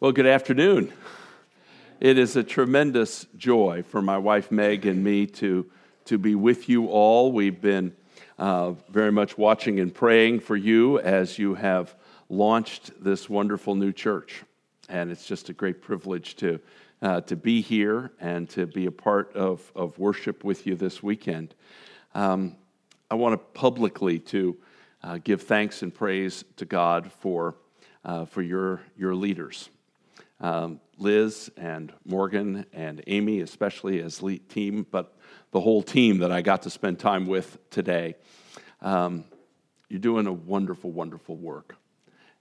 Well, good afternoon. It is a tremendous joy for my wife Meg and me to, to be with you all. We've been uh, very much watching and praying for you as you have launched this wonderful new church. And it's just a great privilege to, uh, to be here and to be a part of, of worship with you this weekend. Um, I want to publicly to uh, give thanks and praise to God for, uh, for your, your leaders um, Liz and Morgan and Amy, especially as lead team, but the whole team that I got to spend time with today. Um, you're doing a wonderful, wonderful work.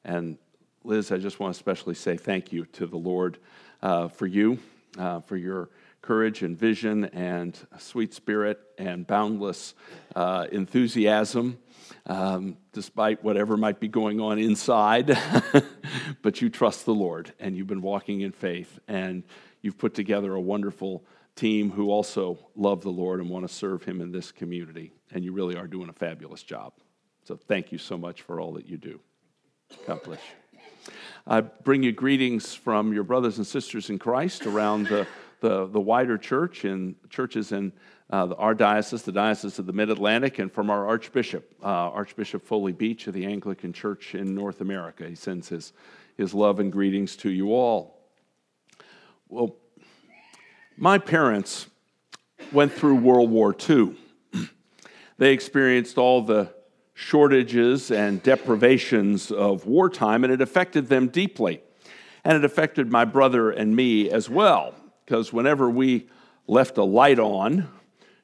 And Liz, I just want to especially say thank you to the Lord uh, for you, uh, for your courage and vision and sweet spirit and boundless uh, enthusiasm um, despite whatever might be going on inside. but you trust the Lord and you've been walking in faith and you've put together a wonderful team who also love the Lord and want to serve Him in this community. And you really are doing a fabulous job. So thank you so much for all that you do. God bless you. I bring you greetings from your brothers and sisters in Christ around the, the, the wider church and churches in uh, our diocese, the Diocese of the Mid Atlantic, and from our Archbishop, uh, Archbishop Foley Beach of the Anglican Church in North America. He sends his, his love and greetings to you all. Well, my parents went through World War II. they experienced all the shortages and deprivations of wartime, and it affected them deeply. And it affected my brother and me as well, because whenever we left a light on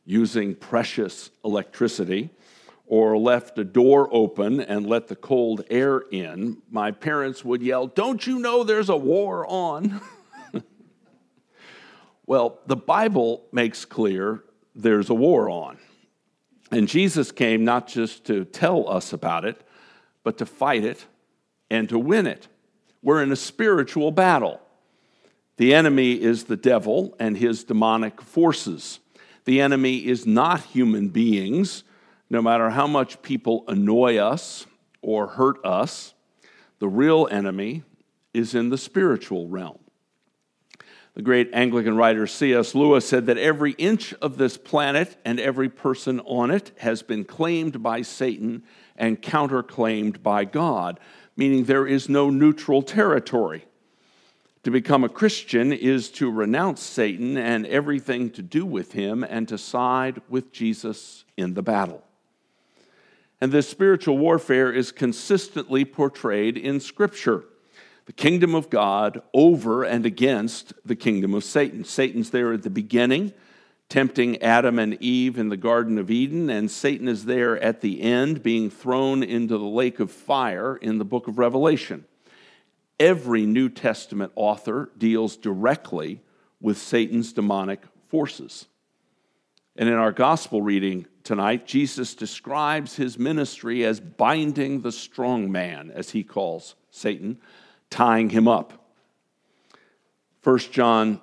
using precious electricity or left a door open and let the cold air in, my parents would yell, Don't you know there's a war on? well, the Bible makes clear there's a war on. And Jesus came not just to tell us about it, but to fight it and to win it. We're in a spiritual battle. The enemy is the devil and his demonic forces. The enemy is not human beings, no matter how much people annoy us or hurt us. The real enemy is in the spiritual realm. The great Anglican writer C.S. Lewis said that every inch of this planet and every person on it has been claimed by Satan and counterclaimed by God, meaning there is no neutral territory. To become a Christian is to renounce Satan and everything to do with him and to side with Jesus in the battle. And this spiritual warfare is consistently portrayed in Scripture the kingdom of God over and against the kingdom of Satan. Satan's there at the beginning, tempting Adam and Eve in the Garden of Eden, and Satan is there at the end, being thrown into the lake of fire in the book of Revelation every New Testament author deals directly with Satan's demonic forces. And in our gospel reading tonight, Jesus describes his ministry as binding the strong man, as he calls Satan, tying him up. 1 John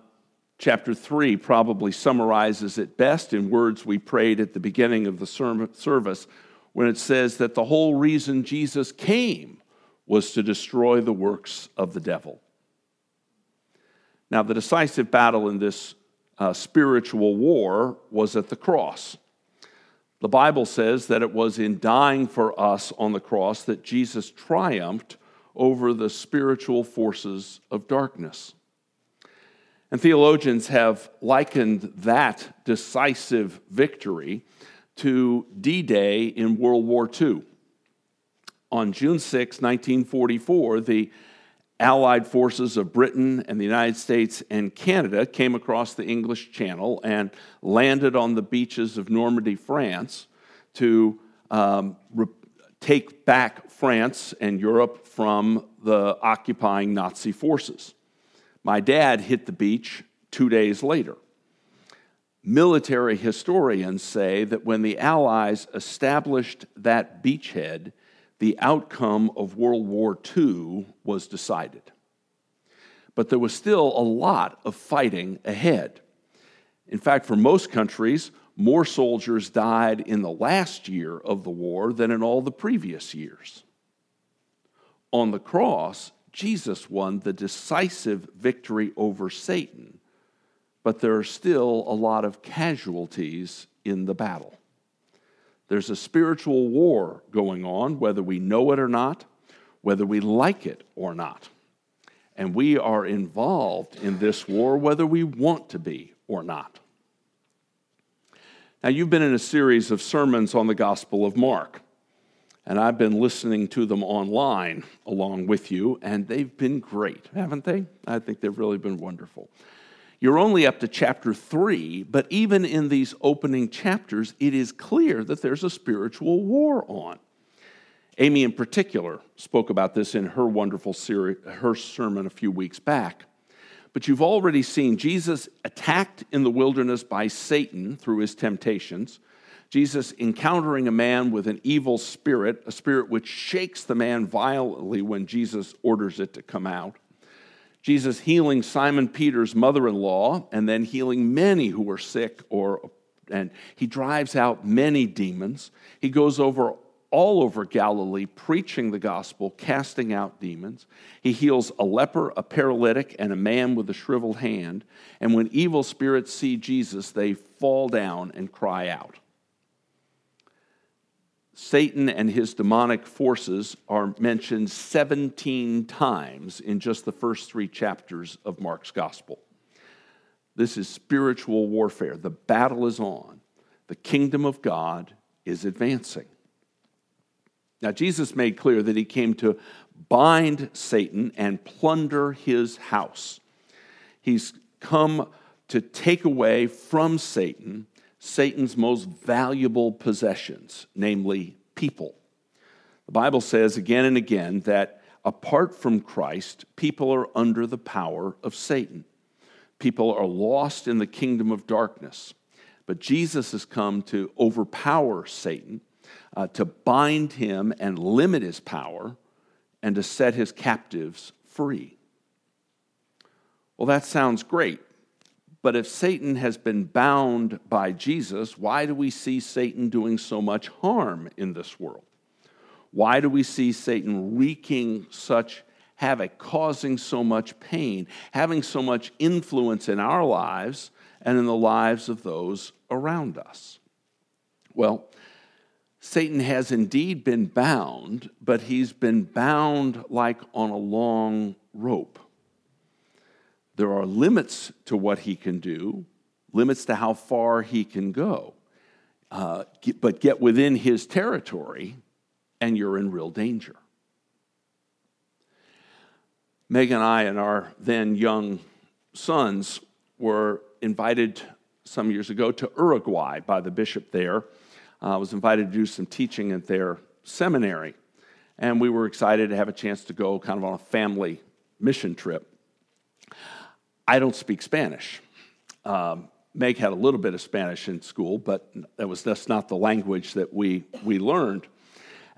chapter 3 probably summarizes it best in words we prayed at the beginning of the service when it says that the whole reason Jesus came was to destroy the works of the devil. Now, the decisive battle in this uh, spiritual war was at the cross. The Bible says that it was in dying for us on the cross that Jesus triumphed over the spiritual forces of darkness. And theologians have likened that decisive victory to D Day in World War II on June 6, 1944, the Allied forces of Britain and the United States and Canada came across the English Channel and landed on the beaches of Normandy, France, to um, re- take back France and Europe from the occupying Nazi forces. My dad hit the beach two days later. Military historians say that when the Allies established that beachhead, the outcome of World War II was decided. But there was still a lot of fighting ahead. In fact, for most countries, more soldiers died in the last year of the war than in all the previous years. On the cross, Jesus won the decisive victory over Satan, but there are still a lot of casualties in the battle. There's a spiritual war going on, whether we know it or not, whether we like it or not. And we are involved in this war, whether we want to be or not. Now, you've been in a series of sermons on the Gospel of Mark, and I've been listening to them online along with you, and they've been great, haven't they? I think they've really been wonderful. You're only up to chapter three, but even in these opening chapters, it is clear that there's a spiritual war on. Amy, in particular, spoke about this in her wonderful her sermon a few weeks back. But you've already seen Jesus attacked in the wilderness by Satan through his temptations. Jesus encountering a man with an evil spirit, a spirit which shakes the man violently when Jesus orders it to come out. Jesus healing Simon Peter's mother in law and then healing many who were sick or and he drives out many demons. He goes over all over Galilee preaching the gospel, casting out demons. He heals a leper, a paralytic, and a man with a shriveled hand. And when evil spirits see Jesus, they fall down and cry out. Satan and his demonic forces are mentioned 17 times in just the first three chapters of Mark's gospel. This is spiritual warfare. The battle is on, the kingdom of God is advancing. Now, Jesus made clear that he came to bind Satan and plunder his house. He's come to take away from Satan Satan's most valuable possessions, namely people. The Bible says again and again that apart from Christ, people are under the power of Satan. People are lost in the kingdom of darkness. But Jesus has come to overpower Satan uh, to bind him and limit his power, and to set his captives free. Well, that sounds great. But if Satan has been bound by Jesus, why do we see Satan doing so much harm in this world? Why do we see Satan wreaking such havoc, causing so much pain, having so much influence in our lives and in the lives of those around us? Well, Satan has indeed been bound, but he's been bound like on a long rope. There are limits to what he can do, limits to how far he can go. Uh, but get within his territory, and you're in real danger. Meg and I and our then young sons were invited some years ago to Uruguay by the bishop there I was invited to do some teaching at their seminary. And we were excited to have a chance to go kind of on a family mission trip. I don't speak Spanish. Um, Meg had a little bit of Spanish in school, but that was that's not the language that we, we learned.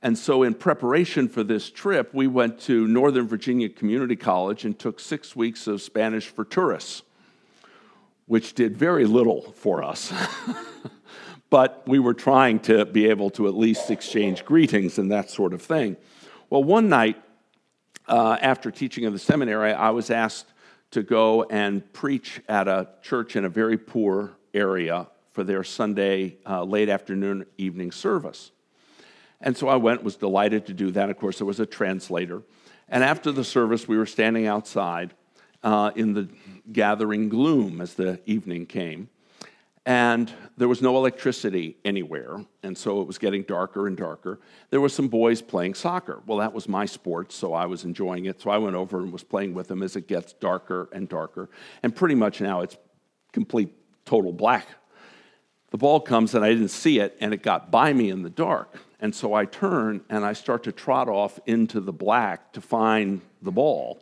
And so, in preparation for this trip, we went to Northern Virginia Community College and took six weeks of Spanish for tourists, which did very little for us. but we were trying to be able to at least exchange greetings and that sort of thing. Well, one night uh, after teaching in the seminary, I was asked to go and preach at a church in a very poor area for their Sunday uh, late afternoon evening service. And so I went, was delighted to do that. Of course, there was a translator. And after the service, we were standing outside uh, in the gathering gloom as the evening came. And there was no electricity anywhere, and so it was getting darker and darker. There were some boys playing soccer. Well, that was my sport, so I was enjoying it. So I went over and was playing with them as it gets darker and darker. And pretty much now it's complete, total black. The ball comes and I didn't see it, and it got by me in the dark. And so I turn and I start to trot off into the black to find the ball.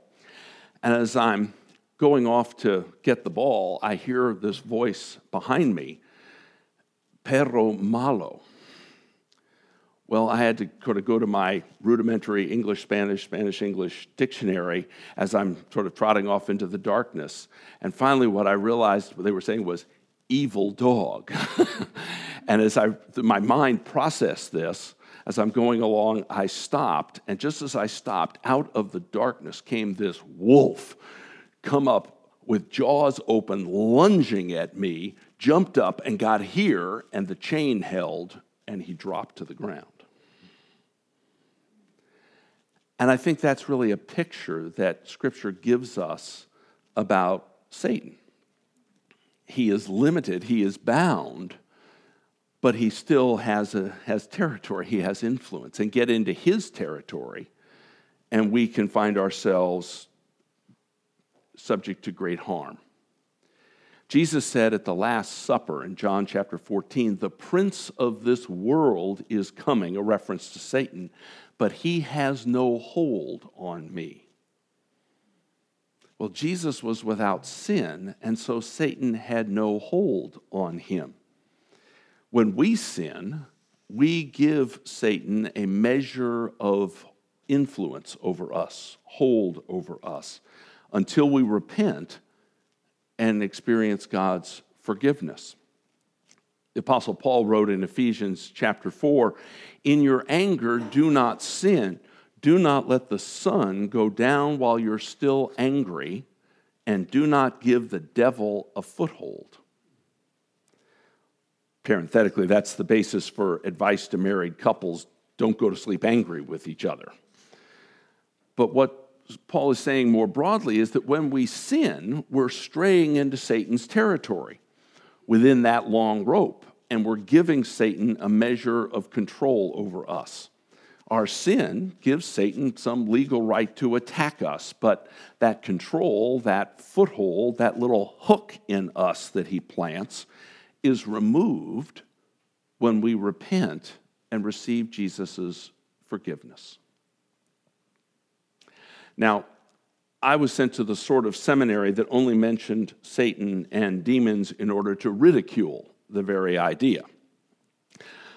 And as I'm going off to get the ball, I hear this voice behind me, perro malo. Well, I had to sort of go to my rudimentary English, Spanish, Spanish, English dictionary as I'm sort of trotting off into the darkness. And finally, what I realized what they were saying was evil dog. and as I, my mind processed this, as I'm going along, I stopped. And just as I stopped, out of the darkness came this wolf come up with jaws open, lunging at me, jumped up and got here, and the chain held, and he dropped to the ground. And I think that's really a picture that Scripture gives us about Satan. He is limited, he is bound, but he still has, a, has territory, he has influence. And get into his territory, and we can find ourselves subject to great harm. Jesus said at the Last Supper in John chapter 14, the prince of this world is coming, a reference to Satan, but he has no hold on me. Well, Jesus was without sin, and so Satan had no hold on him. When we sin, we give Satan a measure of influence over us, hold over us until we repent and experience God's forgiveness. The Apostle Paul wrote in Ephesians chapter 4 In your anger, do not sin. Do not let the sun go down while you're still angry, and do not give the devil a foothold. Parenthetically, that's the basis for advice to married couples don't go to sleep angry with each other. But what Paul is saying more broadly is that when we sin, we're straying into Satan's territory within that long rope, and we're giving Satan a measure of control over us. Our sin gives Satan some legal right to attack us, but that control, that foothold, that little hook in us that he plants is removed when we repent and receive Jesus' forgiveness. Now, I was sent to the sort of seminary that only mentioned Satan and demons in order to ridicule the very idea.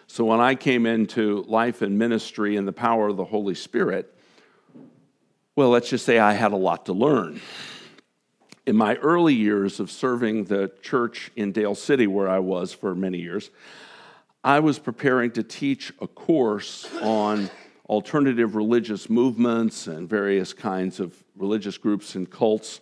So when I came into life and ministry in the power of the Holy Spirit, well, let's just say I had a lot to learn. In my early years of serving the church in Dale City, where I was for many years, I was preparing to teach a course on alternative religious movements and various kinds of religious groups and cults.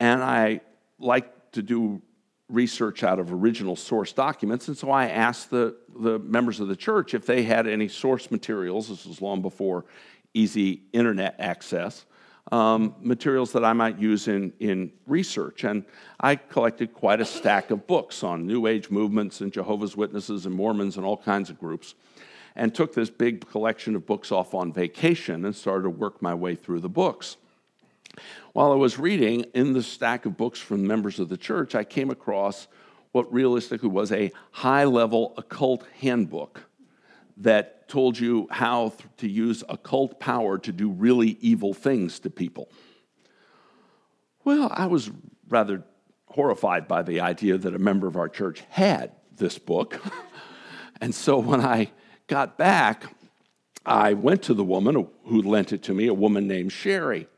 And I like to do research out of original source documents. And so I asked the, the members of the church if they had any source materials. This was long before easy internet access. Um, materials that I might use in, in research. And I collected quite a stack of books on New Age movements and Jehovah's Witnesses and Mormons and all kinds of groups and took this big collection of books off on vacation and started to work my way through the books. While I was reading in the stack of books from members of the church, I came across what realistically was a high level occult handbook that told you how to use occult power to do really evil things to people. Well, I was rather horrified by the idea that a member of our church had this book. and so when I got back, I went to the woman who lent it to me, a woman named Sherry,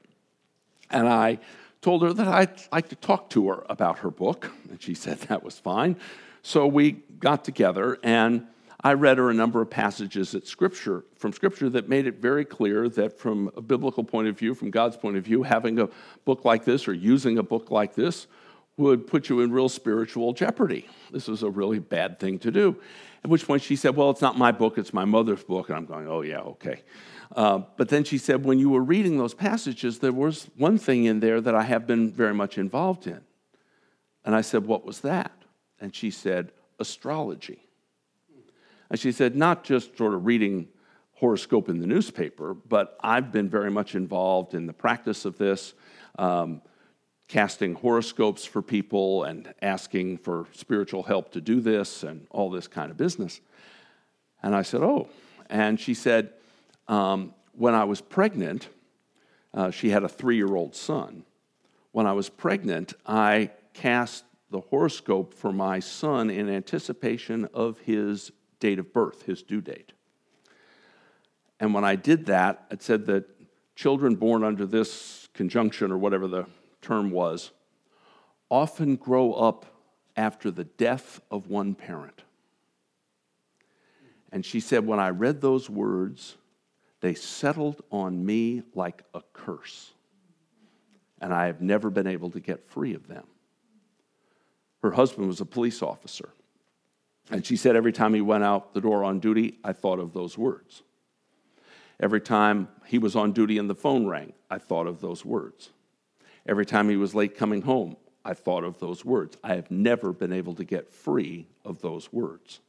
and I told her that I'd like to talk to her about her book, and she said that was fine. So we got together, and I read her a number of passages at scripture from scripture that made it very clear that from a biblical point of view, from God's point of view, having a book like this or using a book like this would put you in real spiritual jeopardy. This was a really bad thing to do. At which point she said, Well, it's not my book, it's my mother's book. And I'm going, Oh, yeah, okay. Uh, but then she said, When you were reading those passages, there was one thing in there that I have been very much involved in. And I said, What was that? And she said, Astrology. And she said, Not just sort of reading horoscope in the newspaper, but I've been very much involved in the practice of this. Um, casting horoscopes for people and asking for spiritual help to do this and all this kind of business. And I said, Oh. And she said, um, When I was pregnant, uh, she had a three year old son. When I was pregnant, I cast the horoscope for my son in anticipation of his date of birth, his due date. And when I did that, it said that children born under this conjunction or whatever the term was often grow up after the death of one parent. And she said, When I read those words, they settled on me like a curse. And I have never been able to get free of them. Her husband was a police officer. And she said, Every time he went out the door on duty, I thought of those words. Every time he was on duty and the phone rang, I thought of those words. Every time he was late coming home, I thought of those words. I have never been able to get free of those words.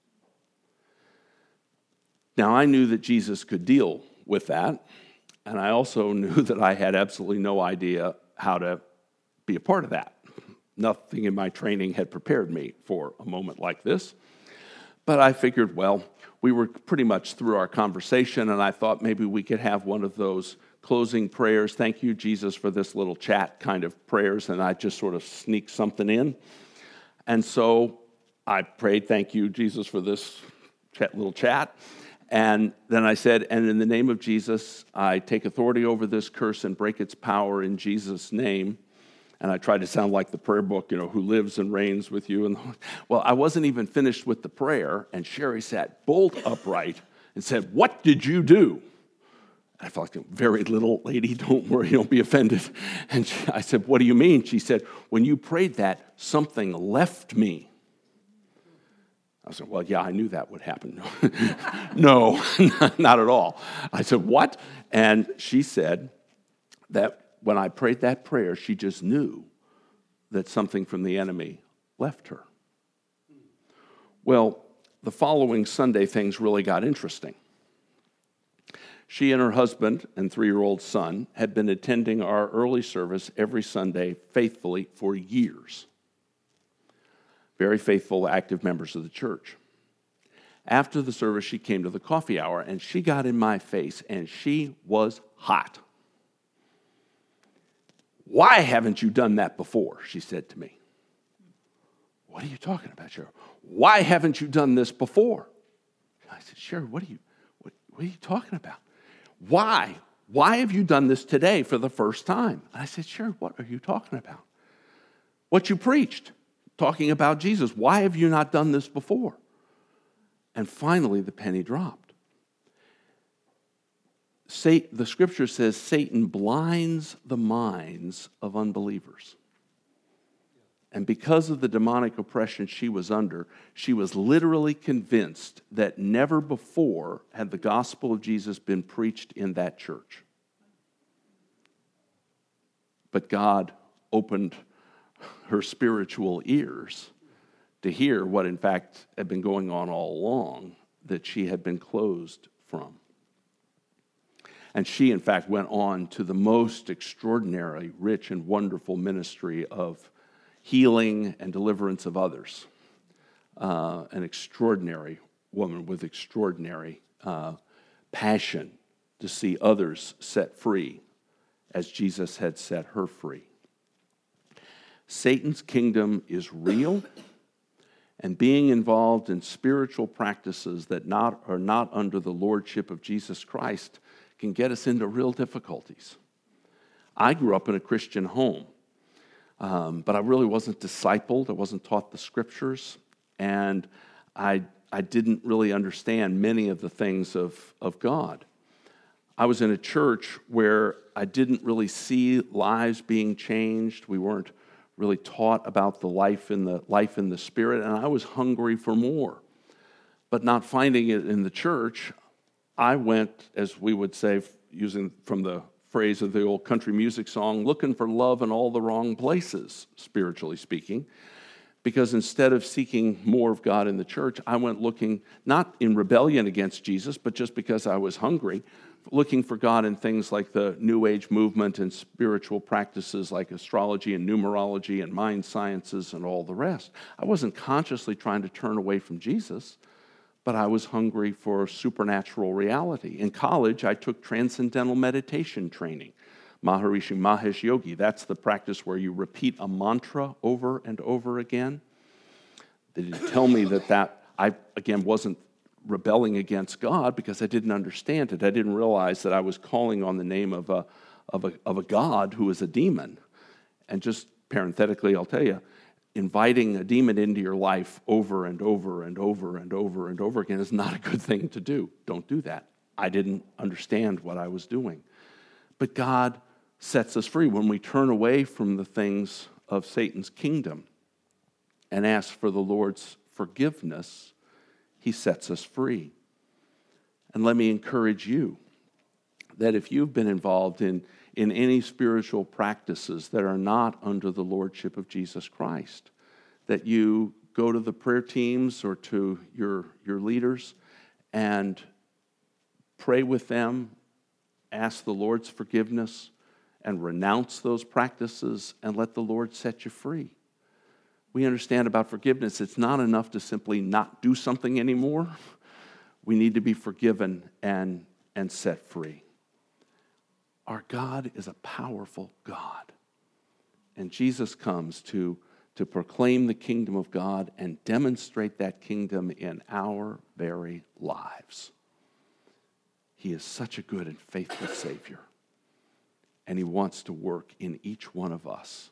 Now, I knew that Jesus could deal with that, and I also knew that I had absolutely no idea how to be a part of that. Nothing in my training had prepared me for a moment like this. But I figured, well, we were pretty much through our conversation, and I thought maybe we could have one of those closing prayers. Thank you, Jesus, for this little chat kind of prayers. And I just sort of sneak something in. And so I prayed, Thank you, Jesus, for this chat, little chat. And then I said, And in the name of Jesus, I take authority over this curse and break its power in Jesus' name. And I tried to sound like the prayer book, you know, who lives and reigns with you. And well, I wasn't even finished with the prayer, and Sherry sat bolt upright and said, What did you do? And I felt like, a very little lady, don't worry, don't be offended. And she, I said, What do you mean? She said, When you prayed that, something left me. I said, Well, yeah, I knew that would happen. no, not at all. I said, What? And she said that when I prayed that prayer, she just knew that something from the enemy left her. Well, the following Sunday, things really got interesting. She and her husband and three year old son had been attending our early service every Sunday faithfully for years. Very faithful, active members of the church. After the service, she came to the coffee hour and she got in my face and she was hot. Why haven't you done that before? She said to me. What are you talking about, Sherry? Why haven't you done this before? I said, Sherry, what are you, what, what are you talking about? Why? Why have you done this today for the first time? And I said, Sure, what are you talking about? What you preached, talking about Jesus. Why have you not done this before? And finally, the penny dropped the scripture says Satan blinds the minds of unbelievers. And because of the demonic oppression she was under, she was literally convinced that never before had the gospel of Jesus been preached in that church. But God opened her spiritual ears to hear what, in fact, had been going on all along that she had been closed from. And she, in fact, went on to the most extraordinary, rich, and wonderful ministry of healing and deliverance of others. Uh, an extraordinary woman with extraordinary uh, passion to see others set free as Jesus had set her free. Satan's kingdom is real, and being involved in spiritual practices that not, are not under the lordship of Jesus Christ can get us into real difficulties. I grew up in a Christian home, um, but I really wasn't discipled. I wasn't taught the scriptures, and I, I didn't really understand many of the things of, of God. I was in a church where I didn't really see lives being changed. We weren't really taught about the life in the life in the spirit, and I was hungry for more. But not finding it in the church, I went, as we would say, using from the phrase of the old country music song, looking for love in all the wrong places, spiritually speaking. Because instead of seeking more of God in the church, I went looking not in rebellion against Jesus, but just because I was hungry, looking for God in things like the New Age movement and spiritual practices like astrology and numerology and mind sciences and all the rest. I wasn't consciously trying to turn away from Jesus but I was hungry for supernatural reality. In college, I took transcendental meditation training. Maharishi Mahesh Yogi, that's the practice where you repeat a mantra over and over again. They didn't tell me that that, I again wasn't rebelling against God because I didn't understand it. I didn't realize that I was calling on the name of a, of a, of a God who is a demon. And just parenthetically, I'll tell you, inviting a demon into your life over and over and over and over and over again is not a good thing to do. Don't do that. I didn't understand what I was doing. But God sets us free when we turn away from the things of Satan's kingdom and ask for the Lord's forgiveness, he sets us free. And let me encourage you that if you've been involved in, in any spiritual practices that are not under the lordship of Jesus Christ, that you go to the prayer teams or to your, your leaders and pray with them, ask the Lord's forgiveness, and renounce those practices and let the Lord set you free. We understand about forgiveness, it's not enough to simply not do something anymore. We need to be forgiven and, and set free. Our God is a powerful God. And Jesus comes to, to proclaim the kingdom of God and demonstrate that kingdom in our very lives. He is such a good and faithful Savior. And He wants to work in each one of us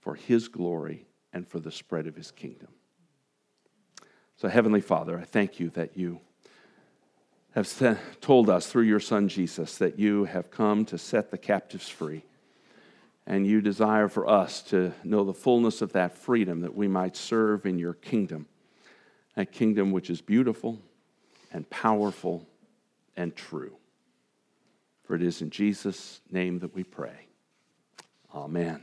for His glory and for the spread of His kingdom. So, Heavenly Father, I thank you that you have told us through your Son Jesus that you have come to set the captives free. And you desire for us to know the fullness of that freedom that we might serve in your kingdom, a kingdom which is beautiful and powerful and true. For it is in Jesus' name that we pray. Amen.